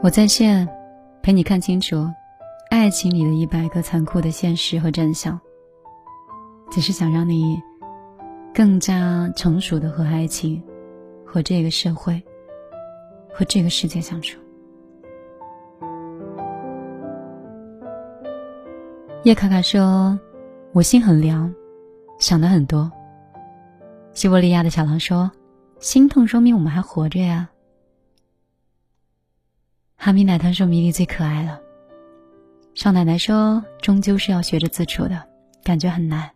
我在线，陪你看清楚爱情里的一百个残酷的现实和真相。只是想让你更加成熟的和爱情、和这个社会、和这个世界相处。叶卡卡说：“我心很凉，想的很多。”西伯利亚的小狼说：“心痛说明我们还活着呀。”哈密奶糖说：“米粒最可爱了。”少奶奶说：“终究是要学着自处的，感觉很难。”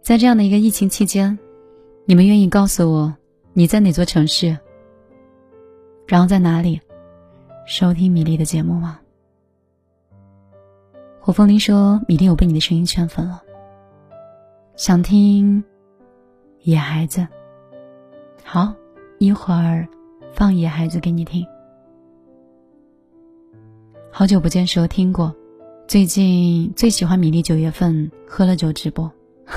在这样的一个疫情期间，你们愿意告诉我你在哪座城市，然后在哪里收听米粒的节目吗？火凤铃说：“米粒，我被你的声音圈粉了，想听野孩子。”好。一会儿，放野孩子给你听。好久不见，时候听过。最近最喜欢米粒九月份喝了酒直播。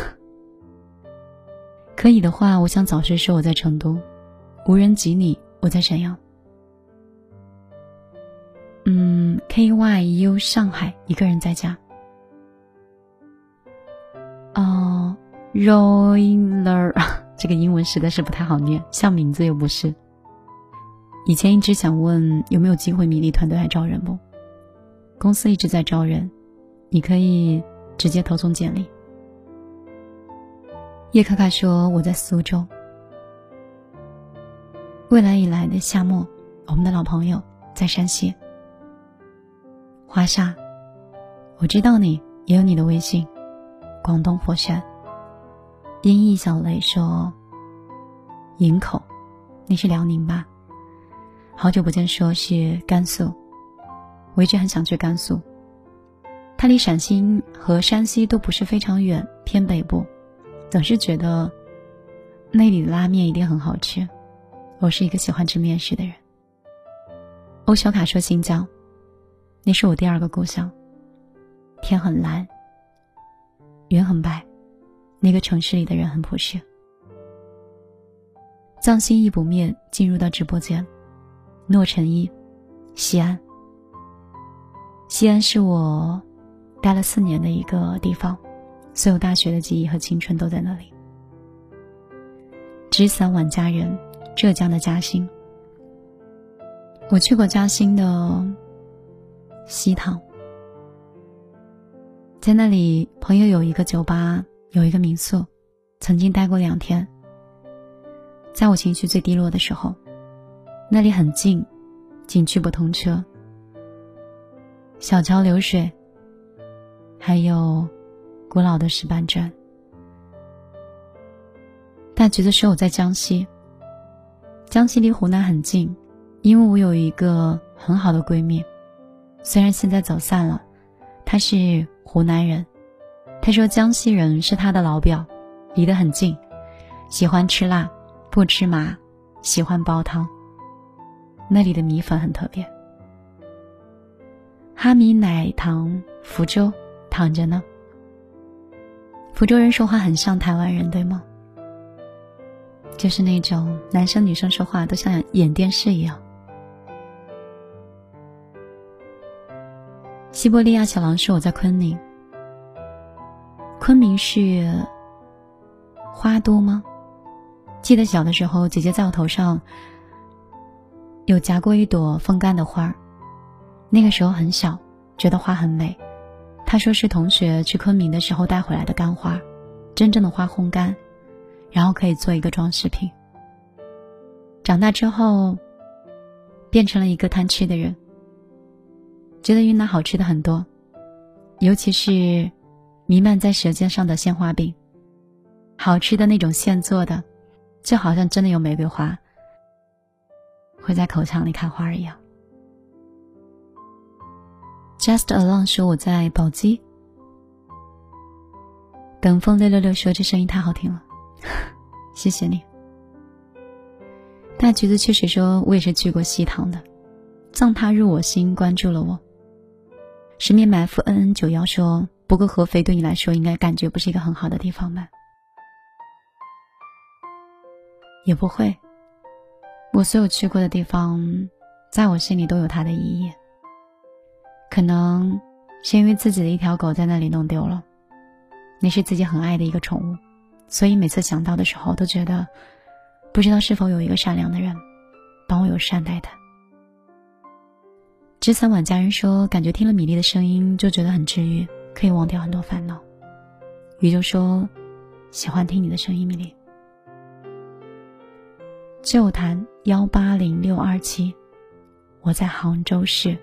可以的话，我想早些说我在成都，无人及你，我在沈阳。嗯，K Y U 上海一个人在家。哦，Roller。这个英文实在是不太好念，像名字又不是。以前一直想问有没有机会，米粒团队还招人不？公司一直在招人，你可以直接投送简历。叶卡卡说我在苏州。未来以来的夏末，我们的老朋友在山西。华沙，我知道你也有你的微信，广东佛山。音译小雷说：“营口，你是辽宁吧？好久不见，说是甘肃。我一直很想去甘肃，它离陕西和山西都不是非常远，偏北部。总是觉得那里的拉面一定很好吃。我是一个喜欢吃面食的人。”欧小卡说：“新疆，那是我第二个故乡。天很蓝，云很白。”那个城市里的人很朴实。藏心一不灭进入到直播间，诺晨一，西安。西安是我待了四年的一个地方，所有大学的记忆和青春都在那里。纸伞晚佳人，浙江的嘉兴。我去过嘉兴的西塘，在那里朋友有一个酒吧。有一个民宿，曾经待过两天。在我情绪最低落的时候，那里很近，景区不通车，小桥流水，还有古老的石板砖。大橘子说我在江西，江西离湖南很近，因为我有一个很好的闺蜜，虽然现在走散了，她是湖南人。他说：“江西人是他的老表，离得很近，喜欢吃辣，不吃麻，喜欢煲汤。那里的米粉很特别。哈米奶糖，福州躺着呢。福州人说话很像台湾人，对吗？就是那种男生女生说话都像演电视一样。”西伯利亚小狼说：“我在昆明。”昆明是花多吗？记得小的时候，姐姐在我头上有夹过一朵风干的花那个时候很小，觉得花很美。她说是同学去昆明的时候带回来的干花，真正的花烘干，然后可以做一个装饰品。长大之后，变成了一个贪吃的人，觉得云南好吃的很多，尤其是。弥漫在舌尖上的鲜花饼，好吃的那种现做的，就好像真的有玫瑰花会在口腔里开花一样。Just alone 说我在宝鸡，等风六六六说这声音太好听了，谢谢你。大橘子确实说我也是去过西塘的，葬他入我心，关注了我。十面埋伏 N N 九幺说。不过合肥对你来说应该感觉不是一个很好的地方吧？也不会，我所有去过的地方，在我心里都有它的意义。可能是因为自己的一条狗在那里弄丢了，那是自己很爱的一个宠物，所以每次想到的时候，都觉得不知道是否有一个善良的人帮我有善待它。之前晚家人说，感觉听了米粒的声音就觉得很治愈，可以忘掉很多烦恼。雨就说，喜欢听你的声音，米粒。旧谈幺八零六二七，我在杭州市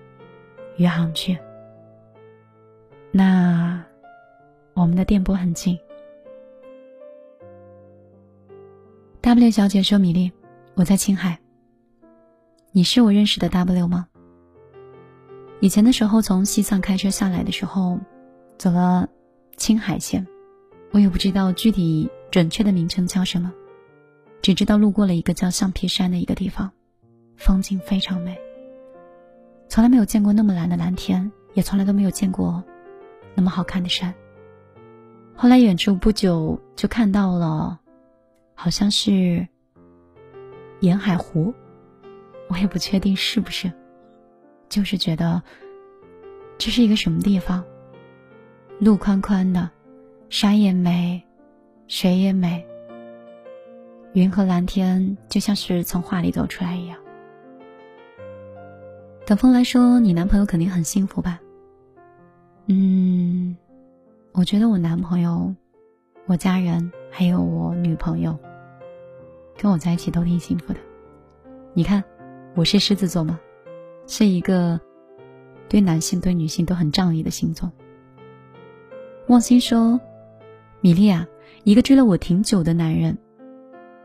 余杭区。那我们的电波很近。W 小姐说：“米粒，我在青海。你是我认识的 W 吗？以前的时候，从西藏开车下来的时候，走了青海线，我也不知道具体准确的名称叫什么。”只知道路过了一个叫橡皮山的一个地方，风景非常美。从来没有见过那么蓝的蓝天，也从来都没有见过那么好看的山。后来远处不久就看到了，好像是沿海湖，我也不确定是不是，就是觉得这是一个什么地方，路宽宽的，山也美，水也美。云和蓝天就像是从画里走出来一样。等风来说：“你男朋友肯定很幸福吧？”嗯，我觉得我男朋友、我家人还有我女朋友，跟我在一起都挺幸福的。你看，我是狮子座吗？是一个对男性、对女性都很仗义的星座。望星说：“米莉啊，一个追了我挺久的男人。”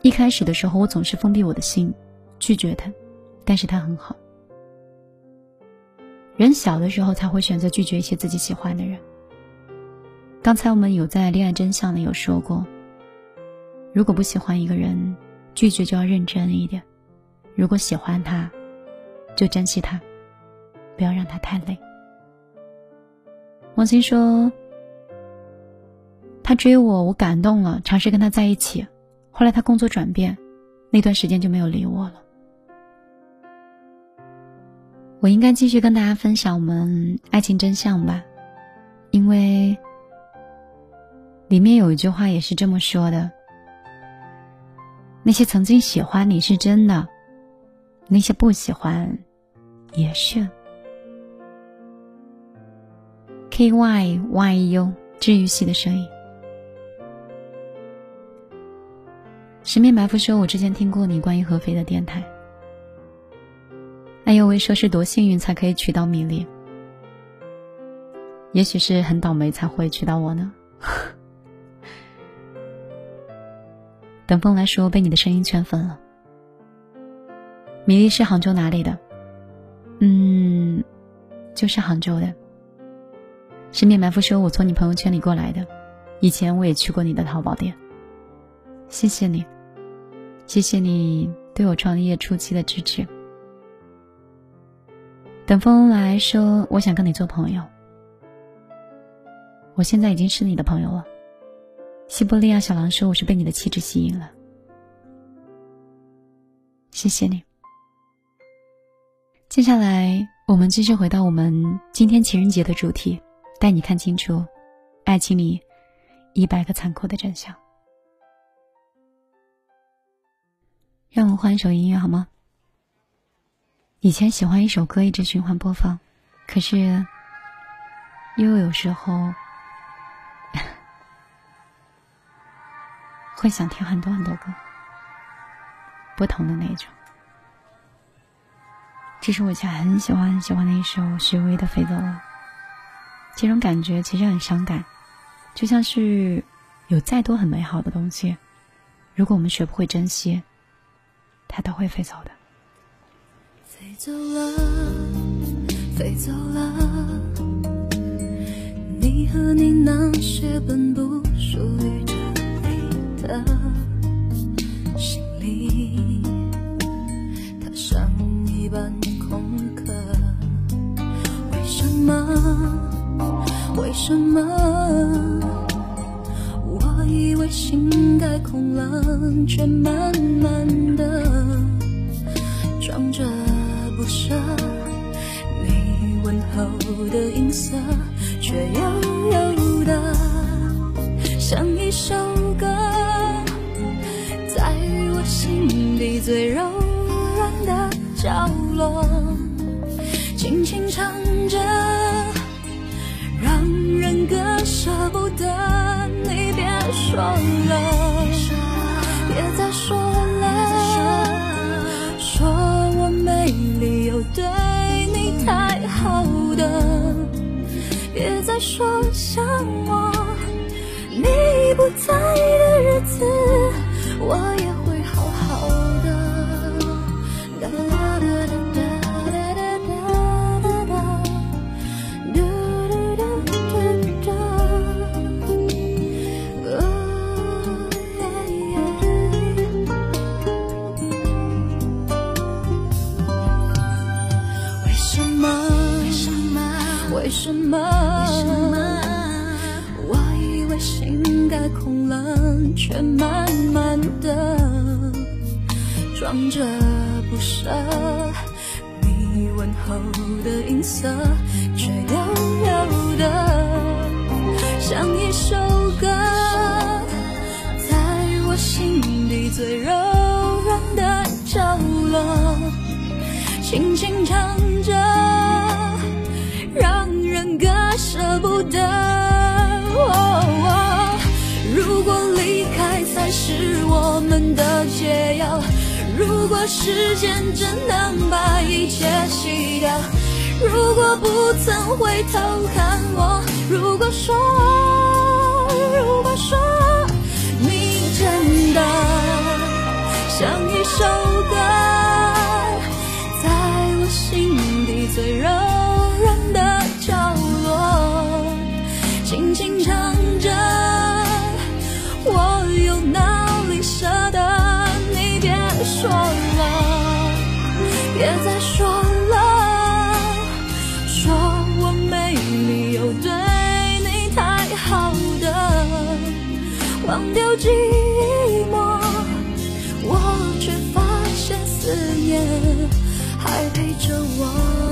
一开始的时候，我总是封闭我的心，拒绝他，但是他很好。人小的时候才会选择拒绝一些自己喜欢的人。刚才我们有在恋爱真相里有说过，如果不喜欢一个人，拒绝就要认真一点；如果喜欢他，就珍惜他，不要让他太累。王鑫说：“他追我，我感动了，尝试跟他在一起。”后来他工作转变，那段时间就没有理我了。我应该继续跟大家分享我们爱情真相吧，因为里面有一句话也是这么说的：那些曾经喜欢你是真的，那些不喜欢也是。K Y Y U 治愈系的声音。十面埋伏说：“我之前听过你关于合肥的电台。”哎呦喂，说是多幸运才可以娶到米粒，也许是很倒霉才会娶到我呢。等风来说，被你的声音圈粉了。米粒是杭州哪里的？嗯，就是杭州的。十面埋伏说：“我从你朋友圈里过来的，以前我也去过你的淘宝店。”谢谢你，谢谢你对我创业初期的支持。等风来说，我想跟你做朋友。我现在已经是你的朋友了。西伯利亚小狼说，我是被你的气质吸引了。谢谢你。接下来，我们继续回到我们今天情人节的主题，带你看清楚爱情里一百个残酷的真相。让我换一首音乐好吗？以前喜欢一首歌一直循环播放，可是又有时候 会想听很多很多歌，不同的那种。这是我以前很喜欢很喜欢的一首许巍的《飞走了》，这种感觉其实很伤感，就像是有再多很美好的东西，如果我们学不会珍惜。它都会飞走的。飞走了，飞走了，你和你那些本不属于这里的行李，它像一本空壳。为什么？为什么？心该空了，却慢慢的装着不舍。你问候的音色却悠悠的像一首歌，在我心底最柔软的角落，轻轻唱着，让人割舍不得。说了，别再说了，说我没理由对你太好的，别再说想我。你不在的日子，为什么？我以为心该空了，却慢慢的装着不舍。你问候的音色，却悠悠的像一首歌，在我心底最柔软的角落，轻轻唱着。舍不得。如果离开才是我们的解药，如果时间真能把一切洗掉，如果不曾回头看我，如果说，寂寞。我却发现思念还陪着我。